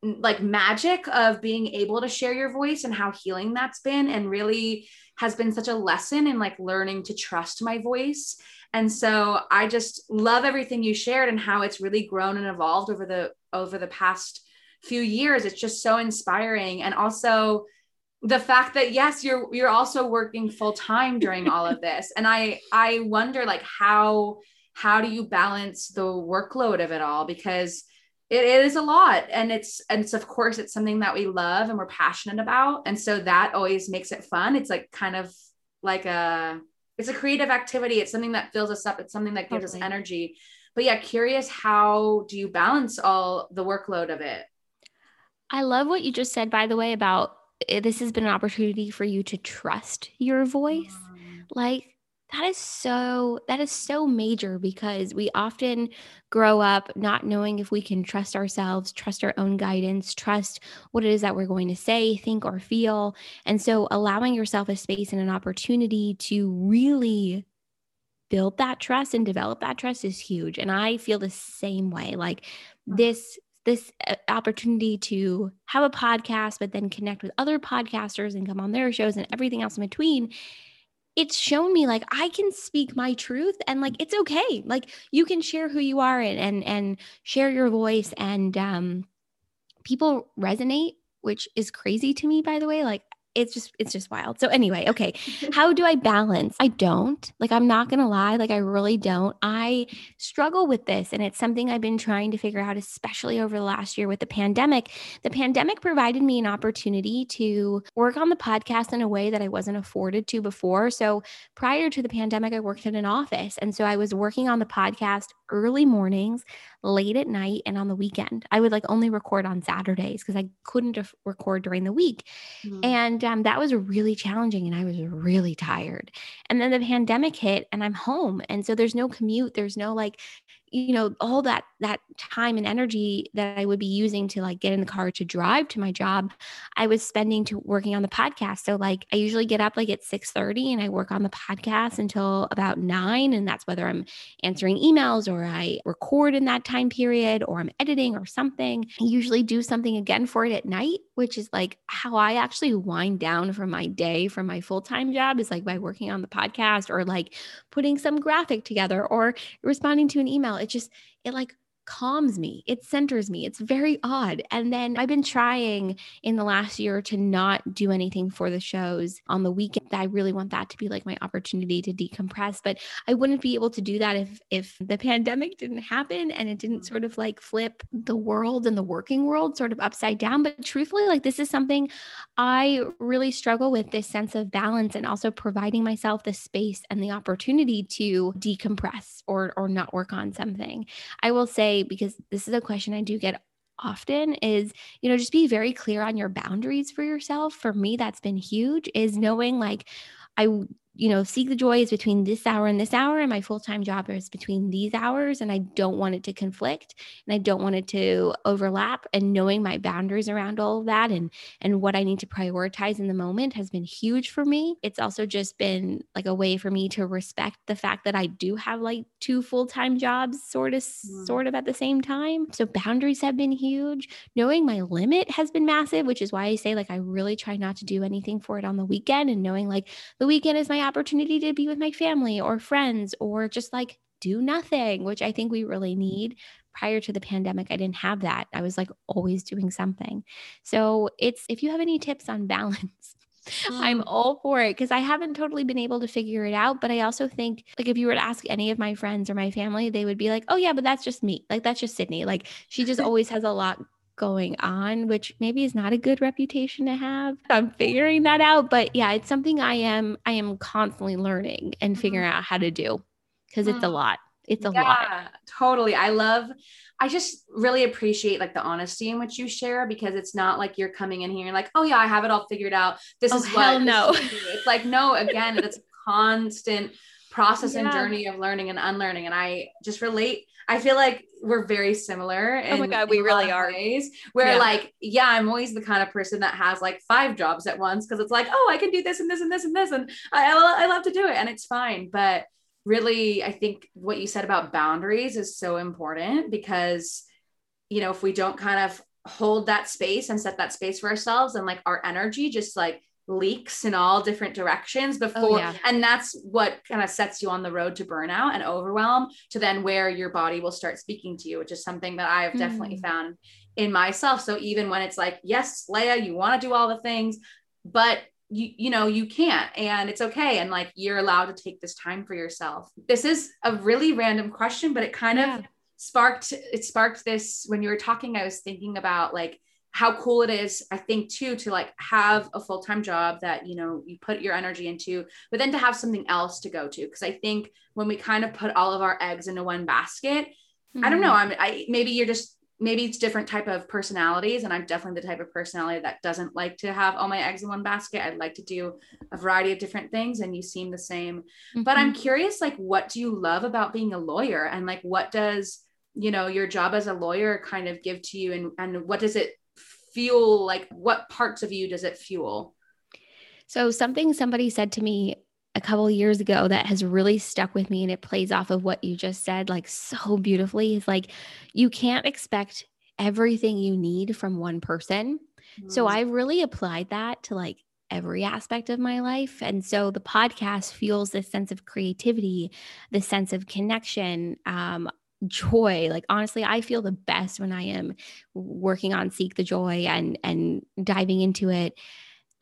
like magic of being able to share your voice and how healing that's been and really has been such a lesson in like learning to trust my voice. And so i just love everything you shared and how it's really grown and evolved over the over the past few years. It's just so inspiring. And also the fact that yes you're you're also working full time during all of this. And i i wonder like how how do you balance the workload of it all because it is a lot and it's and it's of course it's something that we love and we're passionate about and so that always makes it fun it's like kind of like a it's a creative activity it's something that fills us up it's something that gives totally. us energy but yeah curious how do you balance all the workload of it
i love what you just said by the way about Eh, this has been an opportunity for you to trust your voice. Mm. Like that is so that is so major because we often grow up not knowing if we can trust ourselves trust our own guidance trust what it is that we're going to say think or feel and so allowing yourself a space and an opportunity to really build that trust and develop that trust is huge and i feel the same way like this this uh, opportunity to have a podcast, but then connect with other podcasters and come on their shows and everything else in between. It's shown me like I can speak my truth and like it's okay. Like you can share who you are and and, and share your voice and um people resonate, which is crazy to me by the way. Like it's just it's just wild. So anyway, okay. How do I balance? I don't. Like I'm not going to lie, like I really don't. I struggle with this and it's something I've been trying to figure out especially over the last year with the pandemic. The pandemic provided me an opportunity to work on the podcast in a way that I wasn't afforded to before. So prior to the pandemic I worked in an office and so I was working on the podcast early mornings, late at night, and on the weekend. I would like only record on Saturdays because I couldn't record during the week. Mm-hmm. And um, that was really challenging and I was really tired. And then the pandemic hit and I'm home. And so there's no commute, there's no like you know all that that time and energy that i would be using to like get in the car to drive to my job i was spending to working on the podcast. So like i usually get up like at 6 30 and i work on the podcast until about 9 and that's whether i'm answering emails or i record in that time period or i'm editing or something. I usually do something again for it at night which is like how i actually wind down from my day from my full-time job is like by working on the podcast or like putting some graphic together or responding to an email it just it like calms me. It centers me. It's very odd. And then I've been trying in the last year to not do anything for the shows on the weekend. I really want that to be like my opportunity to decompress, but I wouldn't be able to do that if if the pandemic didn't happen and it didn't sort of like flip the world and the working world sort of upside down. But truthfully, like this is something I really struggle with this sense of balance and also providing myself the space and the opportunity to decompress or or not work on something. I will say because this is a question I do get often is you know just be very clear on your boundaries for yourself. For me that's been huge is knowing like i you know, seek the joy is between this hour and this hour, and my full time job is between these hours. And I don't want it to conflict and I don't want it to overlap. And knowing my boundaries around all of that and and what I need to prioritize in the moment has been huge for me. It's also just been like a way for me to respect the fact that I do have like two full time jobs, sort of, mm. sort of at the same time. So boundaries have been huge. Knowing my limit has been massive, which is why I say like I really try not to do anything for it on the weekend and knowing like the weekend is my opportunity to be with my family or friends or just like do nothing, which I think we really need. Prior to the pandemic, I didn't have that. I was like always doing something. So it's if you have any tips on balance, I'm mm. all for it because I haven't totally been able to figure it out. But I also think, like, if you were to ask any of my friends or my family, they would be like, oh, yeah, but that's just me. Like, that's just Sydney. Like, she just always has a lot going on, which maybe is not a good reputation to have. I'm figuring that out, but yeah, it's something I am I am constantly learning and mm-hmm. figuring out how to do because it's a lot. It's a yeah, lot.
Totally. I love I just really appreciate like the honesty in which you share because it's not like you're coming in here and like, oh yeah, I have it all figured out. This oh, is what
no.
It's like no, again, it's constant process yeah. and journey of learning and unlearning. And I just relate I feel like we're very similar.
In, oh my god, we really are.
Ways where yeah. like, yeah, I'm always the kind of person that has like five jobs at once because it's like, oh, I can do this and this and this and this, and I, I love to do it, and it's fine. But really, I think what you said about boundaries is so important because, you know, if we don't kind of hold that space and set that space for ourselves, and like our energy just like leaks in all different directions oh, before oh, yeah. and that's what kind of sets you on the road to burnout and overwhelm to then where your body will start speaking to you which is something that i've mm. definitely found in myself so even when it's like yes leya you want to do all the things but you you know you can't and it's okay and like you're allowed to take this time for yourself this is a really random question but it kind yeah. of sparked it sparked this when you were talking i was thinking about like how cool it is i think too to like have a full-time job that you know you put your energy into but then to have something else to go to because i think when we kind of put all of our eggs into one basket mm-hmm. i don't know mm-hmm. i'm i maybe you're just maybe it's different type of personalities and i'm definitely the type of personality that doesn't like to have all my eggs in one basket i'd like to do a variety of different things and you seem the same mm-hmm. but i'm curious like what do you love about being a lawyer and like what does you know your job as a lawyer kind of give to you and and what does it fuel like what parts of you does it fuel
so something somebody said to me a couple years ago that has really stuck with me and it plays off of what you just said like so beautifully is like you can't expect everything you need from one person mm-hmm. so i really applied that to like every aspect of my life. And so the podcast fuels this sense of creativity, this sense of connection, um, joy like honestly i feel the best when i am working on seek the joy and and diving into it.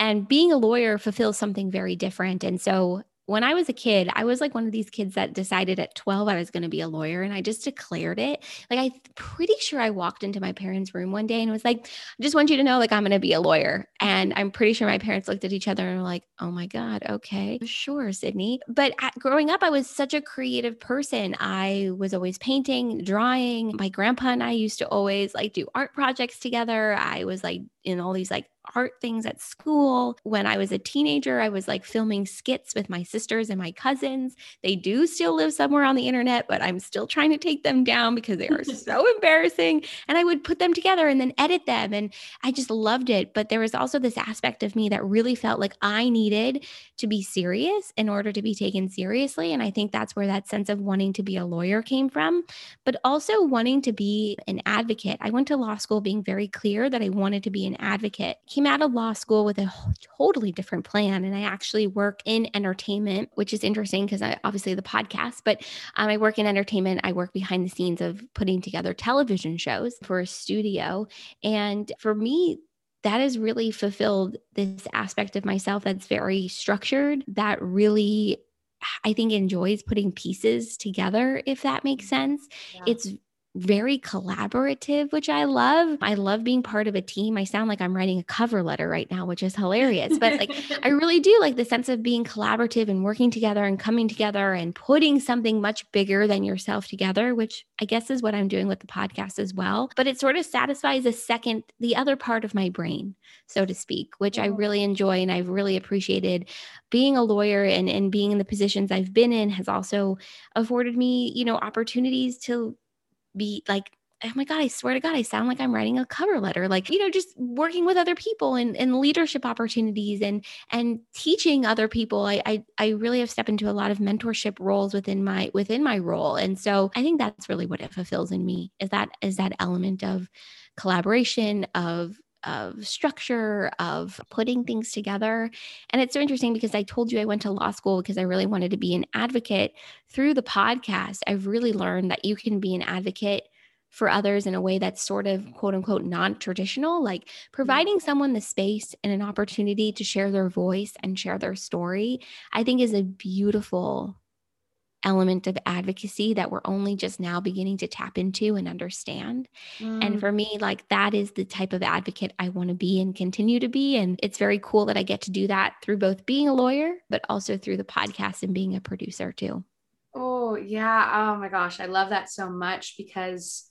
And being a lawyer fulfills something very different. And so when I was a kid, I was like one of these kids that decided at 12 I was going to be a lawyer and I just declared it. Like I'm pretty sure I walked into my parents' room one day and was like, I just want you to know like I'm going to be a lawyer. And I'm pretty sure my parents looked at each other and were like, "Oh my god, okay. Sure, Sydney." But at, growing up I was such a creative person. I was always painting, drawing. My grandpa and I used to always like do art projects together. I was like in all these like art things at school. When I was a teenager, I was like filming skits with my sisters and my cousins. They do still live somewhere on the internet, but I'm still trying to take them down because they are so embarrassing. And I would put them together and then edit them. And I just loved it. But there was also this aspect of me that really felt like I needed to be serious in order to be taken seriously. And I think that's where that sense of wanting to be a lawyer came from, but also wanting to be an advocate. I went to law school being very clear that I wanted to be an advocate came out of law school with a totally different plan. And I actually work in entertainment, which is interesting because I obviously the podcast, but um, I work in entertainment. I work behind the scenes of putting together television shows for a studio. And for me, that has really fulfilled this aspect of myself that's very structured, that really I think enjoys putting pieces together, if that makes sense. Yeah. It's very collaborative, which I love. I love being part of a team. I sound like I'm writing a cover letter right now, which is hilarious. But like I really do like the sense of being collaborative and working together and coming together and putting something much bigger than yourself together, which I guess is what I'm doing with the podcast as well. But it sort of satisfies a second, the other part of my brain, so to speak, which I mm-hmm. really enjoy and I've really appreciated being a lawyer and, and being in the positions I've been in has also afforded me, you know, opportunities to be like oh my god i swear to god i sound like i'm writing a cover letter like you know just working with other people and, and leadership opportunities and and teaching other people. I, I i really have stepped into a lot of mentorship roles within my within my role. And so i think that's really what it fulfills in me is that is that element of collaboration of of structure, of putting things together. And it's so interesting because I told you I went to law school because I really wanted to be an advocate. Through the podcast, I've really learned that you can be an advocate for others in a way that's sort of quote unquote non traditional, like mm-hmm. providing someone the space and an opportunity to share their voice and share their story, I think is a beautiful element of advocacy that we're only just now beginning to tap into and understand. Mm. And for me, like that is the type of advocate I want to be and continue to be. And it's very cool that I get to do that through both being a lawyer, but also through the podcast and being a producer too.
Oh, yeah. Oh my gosh. I love that so much because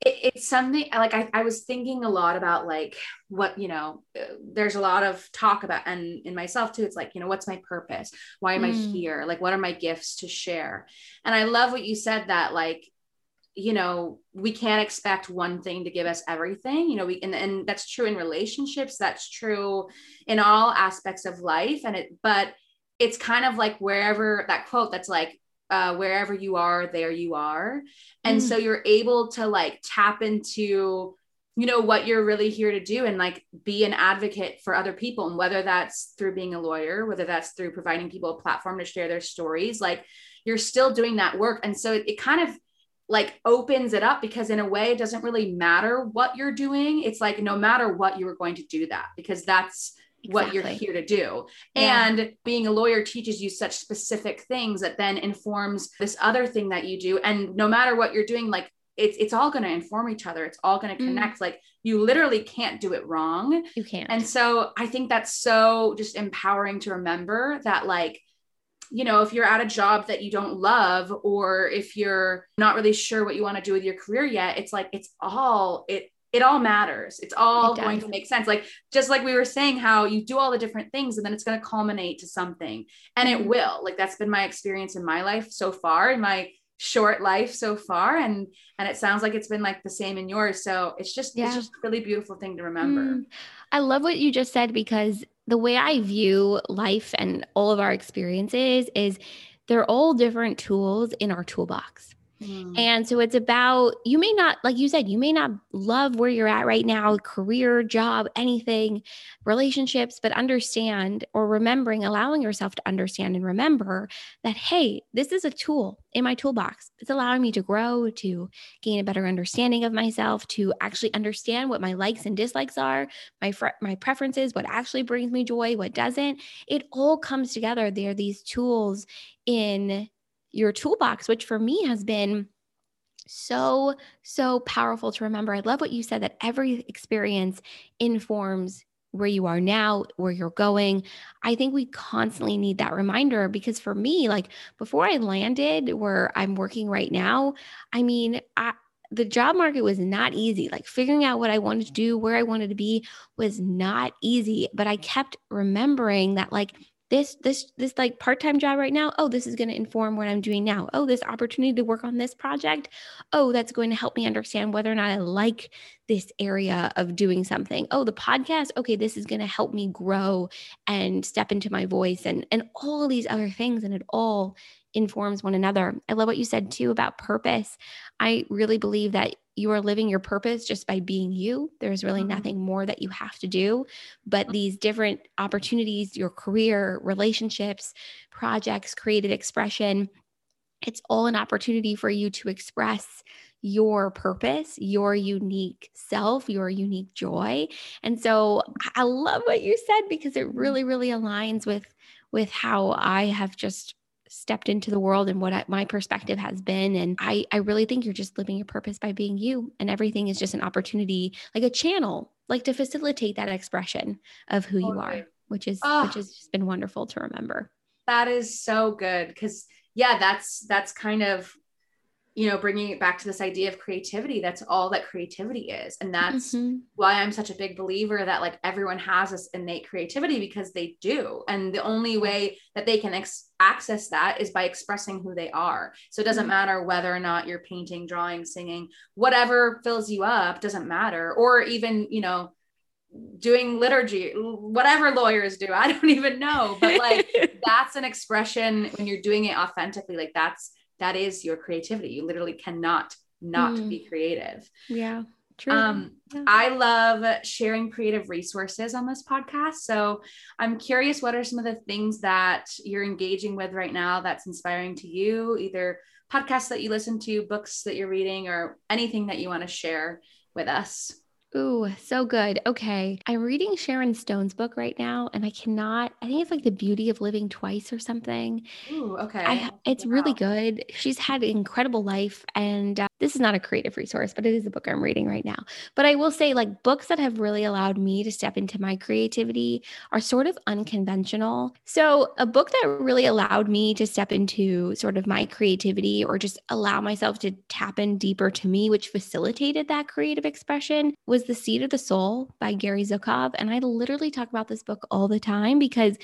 it, it's something like I, I was thinking a lot about like what you know uh, there's a lot of talk about and in myself too it's like you know what's my purpose? Why am mm. i here? Like what are my gifts to share? And i love what you said that like you know we can't expect one thing to give us everything you know we and, and that's true in relationships that's true in all aspects of life and it but it's kind of like wherever that quote that's like uh, wherever you are, there you are. And mm. so you're able to like tap into, you know, what you're really here to do and like be an advocate for other people. And whether that's through being a lawyer, whether that's through providing people a platform to share their stories, like you're still doing that work. And so it, it kind of like opens it up because in a way it doesn't really matter what you're doing. It's like no matter what you are going to do that because that's what you're here to do. Yeah. And being a lawyer teaches you such specific things that then informs this other thing that you do. And no matter what you're doing, like it's it's all going to inform each other. It's all going to mm. connect. Mm. Like you literally can't do it wrong.
You can't.
And so I think that's so just empowering to remember that like you know, if you're at a job that you don't love, or if you're not really sure what you want to do with your career yet, it's like it's all it it all matters. It's all it going to make sense. Like just like we were saying, how you do all the different things and then it's going to culminate to something, and it mm-hmm. will. Like that's been my experience in my life so far, in my short life so far, and and it sounds like it's been like the same in yours. So it's just yeah. it's just a really beautiful thing to remember. Mm.
I love what you just said because the way I view life and all of our experiences is they're all different tools in our toolbox. Mm. And so it's about, you may not, like you said, you may not love where you're at right now, career, job, anything, relationships, but understand or remembering, allowing yourself to understand and remember that, hey, this is a tool in my toolbox. It's allowing me to grow, to gain a better understanding of myself, to actually understand what my likes and dislikes are, my, fr- my preferences, what actually brings me joy, what doesn't. It all comes together. There are these tools in your toolbox, which for me has been so, so powerful to remember. I love what you said that every experience informs where you are now, where you're going. I think we constantly need that reminder because for me, like before I landed where I'm working right now, I mean, I, the job market was not easy. Like figuring out what I wanted to do, where I wanted to be was not easy. But I kept remembering that, like, this this this like part-time job right now oh this is going to inform what i'm doing now. Oh this opportunity to work on this project oh that's going to help me understand whether or not i like this area of doing something. Oh the podcast okay this is going to help me grow and step into my voice and and all these other things and it all informs one another. I love what you said too about purpose. I really believe that you are living your purpose just by being you. There's really mm-hmm. nothing more that you have to do. But these different opportunities, your career, relationships, projects, creative expression, it's all an opportunity for you to express your purpose, your unique self, your unique joy. And so I love what you said because it mm-hmm. really, really aligns with with how I have just stepped into the world and what I, my perspective has been. And I, I really think you're just living your purpose by being you. And everything is just an opportunity, like a channel, like to facilitate that expression of who you are, which is oh, which has just been wonderful to remember.
That is so good because yeah, that's that's kind of you know bringing it back to this idea of creativity that's all that creativity is. And that's mm-hmm. why i'm such a big believer that like everyone has this innate creativity because they do. And the only way that they can ex- access that is by expressing who they are. So it doesn't mm-hmm. matter whether or not you're painting drawing singing whatever fills you up doesn't matter. Or even you know doing liturgy whatever lawyers do i don't even know. But like that's an expression when you're doing it authentically like that's that is your creativity. You literally cannot not mm. be creative.
Yeah.
True. Um, yeah. I love sharing creative resources on this podcast. So I'm curious, what are some of the things that you're engaging with right now that's inspiring to you, either podcasts that you listen to, books that you're reading, or anything that you want to share with us?
Ooh, so good. Okay. I'm reading Sharon Stone's book right now, and I cannot, I think it's like The Beauty of Living Twice or something.
Ooh, okay.
I, it's wow. really good. She's had an incredible life. And uh, this is not a creative resource, but it is a book I'm reading right now. But I will say, like, books that have really allowed me to step into my creativity are sort of unconventional. So, a book that really allowed me to step into sort of my creativity or just allow myself to tap in deeper to me, which facilitated that creative expression, was The Seat of the Soul by Gary Zukav. And I literally talk about this book all the time because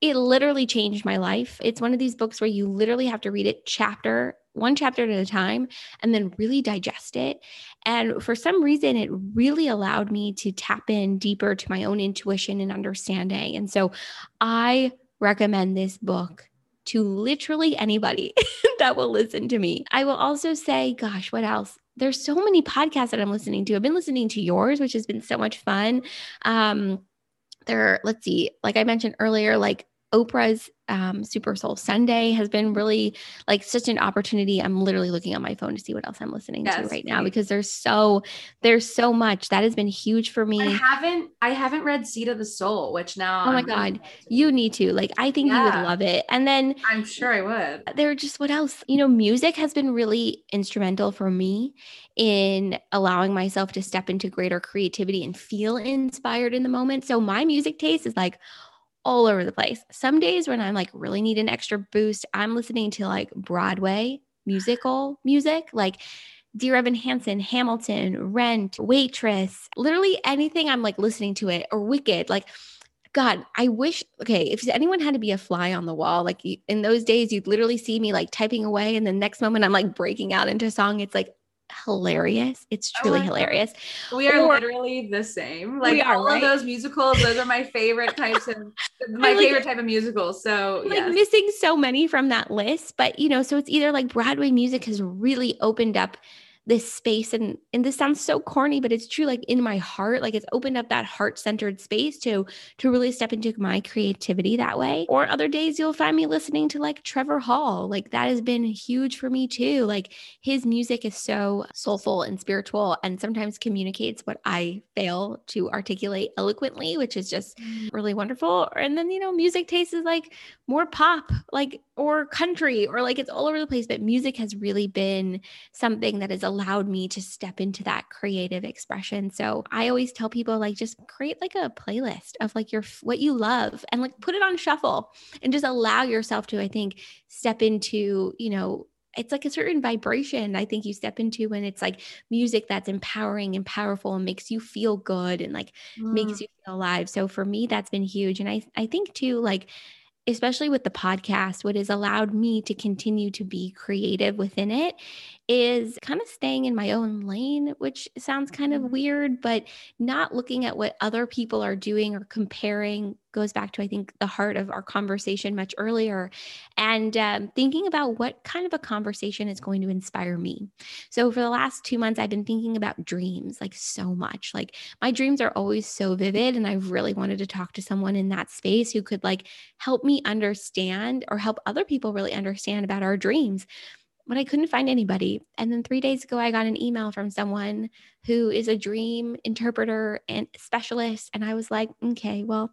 it literally changed my life. It's one of these books where you literally have to read it chapter, one chapter at a time, and then really digest it. And for some reason, it really allowed me to tap in deeper to my own intuition and understanding. And so I recommend this book to literally anybody that will listen to me. I will also say, gosh, what else? there's so many podcasts that I'm listening to. I've been listening to yours, which has been so much fun. Um, there, let's see, like I mentioned earlier, like Oprah's um, Super Soul Sunday has been really like such an opportunity. I'm literally looking on my phone to see what else I'm listening yes, to right now because there's so there's so much that has been huge for me.
I haven't I haven't read Seat of the Soul, which now
oh my I'm god, you need to like I think yeah. you would love it. And then
I'm sure I would.
There are just what else? You know, music has been really instrumental for me in allowing myself to step into greater creativity and feel inspired in the moment. So my music taste is like all over the place. Some days when I'm like really need an extra boost, I'm listening to like Broadway musical music, like Dear Evan Hansen, Hamilton, Rent, Waitress, literally anything I'm like listening to it or Wicked. Like, God, I wish, okay, if anyone had to be a fly on the wall, like in those days, you'd literally see me like typing away, and the next moment I'm like breaking out into song. It's like, hilarious. It's oh truly oh hilarious.
God. We are or, literally the same. Like all right? of those musicals, those are my favorite types of my like, favorite type of musicals. So
like yes. missing so many from that list, but you know, so it's either like Broadway music has really opened up this space and and this sounds so corny but it's true like in my heart like it's opened up that heart-centered space to to really step into my creativity that way. Or other days you'll find me listening to like Trevor Hall. Like that has been huge for me too. Like his music is so soulful and spiritual and sometimes communicates what I fail to articulate eloquently which is just mm. really wonderful. And then you know music taste is like more pop like or country or like it's all over the place but music has really been something that has allowed me to step into that creative expression so i always tell people like just create like a playlist of like your what you love and like put it on shuffle and just allow yourself to i think step into you know it's like a certain vibration I think you step into when it's like music that's empowering and powerful and makes you feel good and like mm. makes you feel alive. So for me, that's been huge. And I I think too, like especially with the podcast, what has allowed me to continue to be creative within it is kind of staying in my own lane, which sounds kind of mm-hmm. weird, but not looking at what other people are doing or comparing goes back to, I think, the heart of our conversation much earlier and um, thinking about what kind of a conversation is going to inspire me. So, for the last two months, I've been thinking about dreams like so much. Like, my dreams are always so vivid, and I've really wanted to talk to someone in that space who could like help me understand or help other people really understand about our dreams but I couldn't find anybody. And then three days ago, I got an email from someone who is a dream interpreter and specialist. And I was like, okay, well,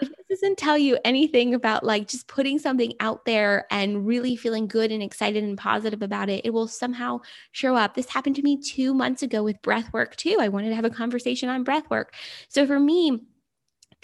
if this doesn't tell you anything about like just putting something out there and really feeling good and excited and positive about it, it will somehow show up. This happened to me two months ago with breath work too. I wanted to have a conversation on breath work. So for me,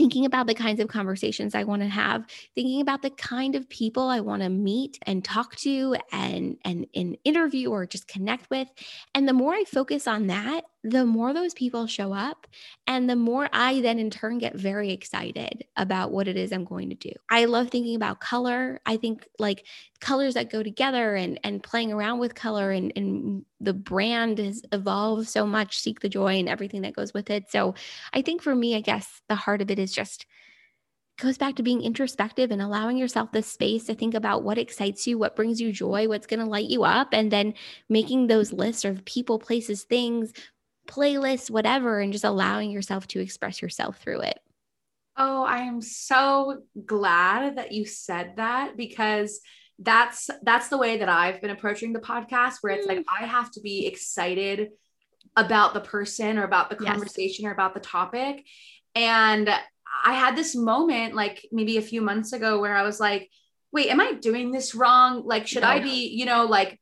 thinking about the kinds of conversations I want to have, thinking about the kind of people I want to meet and talk to and, and, and interview or just connect with. And the more I focus on that, the more those people show up and the more I then in turn get very excited about what it is I'm going to do. I love thinking about color. I think like colors that go together and and playing around with color and and the brand has evolved so much, seek the joy and everything that goes with it. So I think for me, I guess the heart of it is just goes back to being introspective and allowing yourself the space to think about what excites you, what brings you joy, what's going to light you up, and then making those lists of people, places, things, playlist, whatever, and just allowing yourself to express yourself through it.
Oh, I am so glad that you said that because that's that's the way that I've been approaching the podcast where it's mm. like I have to be excited about the person or about the conversation yes. or about the topic. And I had this moment like maybe a few months ago where I was like, wait, am I doing this wrong? Like, should no. I be, you know, like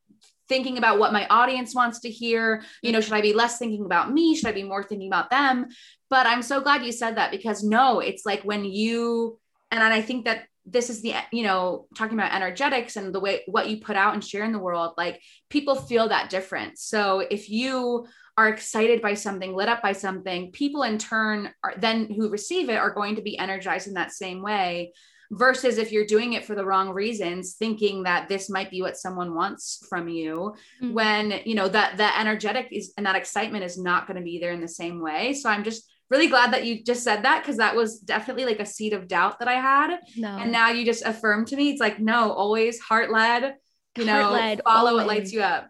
thinking about what my audience wants to hear. You know should i be less thinking about me? Should i be more thinking about them? But i'm so glad you said that because no it's like when you and i think that this is the you know talking about energetics and the way what you put out and share in the world like people feel that difference. So if you are excited by something lit up by something people in turn are then who receive it are going to be energized in that same way versus if you're doing it for the wrong reasons thinking that this might be what someone wants from you mm-hmm. when you know that that energetic is and that excitement is not going to be there in the same way so i'm just really glad that you just said that because that was definitely like a seed of doubt that i had no. and now you just affirmed to me it's like no always heart led you know heart-led, follow always. what lights you up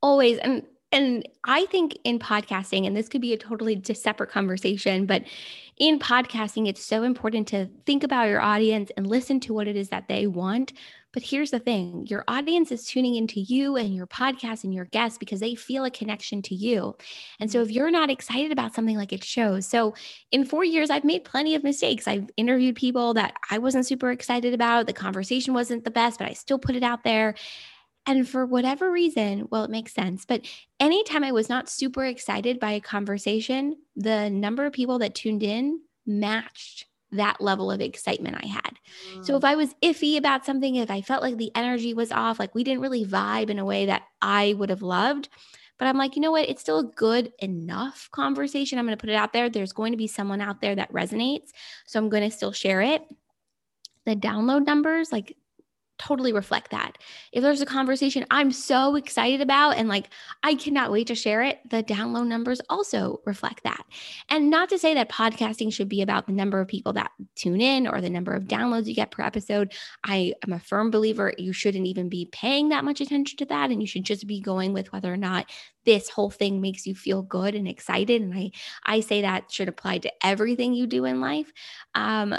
always and and I think in podcasting, and this could be a totally separate conversation, but in podcasting, it's so important to think about your audience and listen to what it is that they want. But here's the thing your audience is tuning into you and your podcast and your guests because they feel a connection to you. And so if you're not excited about something like it shows. So in four years, I've made plenty of mistakes. I've interviewed people that I wasn't super excited about. The conversation wasn't the best, but I still put it out there. And for whatever reason, well, it makes sense. But anytime I was not super excited by a conversation, the number of people that tuned in matched that level of excitement I had. Mm. So if I was iffy about something, if I felt like the energy was off, like we didn't really vibe in a way that I would have loved, but I'm like, you know what? It's still a good enough conversation. I'm going to put it out there. There's going to be someone out there that resonates. So I'm going to still share it. The download numbers, like totally reflect that. If there's a conversation I'm so excited about and like I cannot wait to share it, the download numbers also reflect that. And not to say that podcasting should be about the number of people that tune in or the number of downloads you get per episode. I am a firm believer you shouldn't even be paying that much attention to that and you should just be going with whether or not this whole thing makes you feel good and excited and I I say that should apply to everything you do in life. Um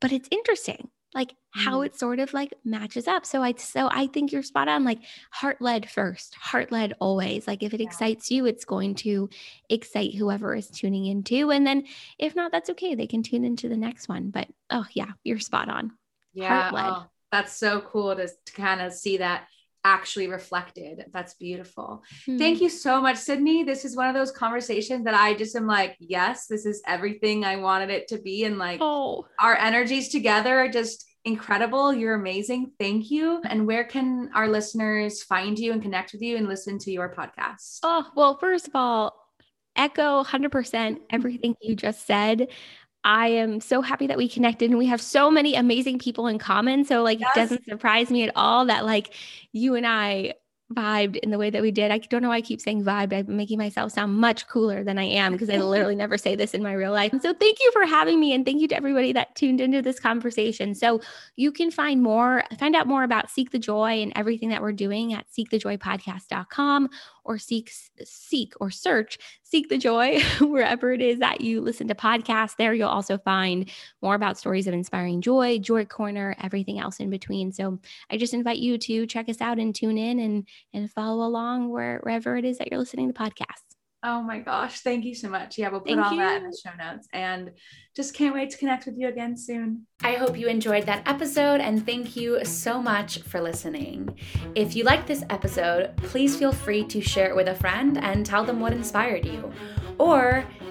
but it's interesting like how mm. it sort of like matches up. So I so I think you're spot on like heart led first, heart led always. Like if it yeah. excites you, it's going to excite whoever is tuning in too. And then if not, that's okay. They can tune into the next one. But oh yeah, you're spot on.
Yeah. Oh, that's so cool to, to kind of see that actually reflected. That's beautiful. Hmm. Thank you so much, Sydney. This is one of those conversations that I just am like, yes, this is everything I wanted it to be. And like oh. our energies together are just incredible. You're amazing. Thank you. And where can our listeners find you and connect with you and listen to your podcast?
Oh, well, first of all, echo 100% everything you just said. I am so happy that we connected and we have so many amazing people in common. So like yes. it doesn't surprise me at all that like you and I vibed in the way that we did. I don't know why I keep saying vibe. I'm making myself sound much cooler than I am because I literally never say this in my real life. So thank you for having me and thank you to everybody that tuned into this conversation. So you can find more, find out more about Seek the Joy and everything that we're doing at seekthejoypodcast.com or seek seek or search seek the joy wherever it is that you listen to podcasts. There you'll also find more about stories of inspiring joy joy corner everything else in between. So i just invite you to check us out and tune in and and follow along wherever it is that you're listening to podcasts
Oh my gosh. Thank you so much. Yeah, we'll put Thank all you. that in the show notes and just can't wait to connect with you again soon.
I hope you enjoyed that episode and thank you so much for listening. If you liked this episode, please feel free to share it with a friend and tell them what inspired you. Or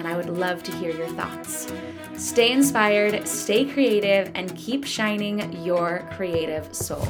And I would love to hear your thoughts. Stay inspired, stay creative, and keep shining your creative soul.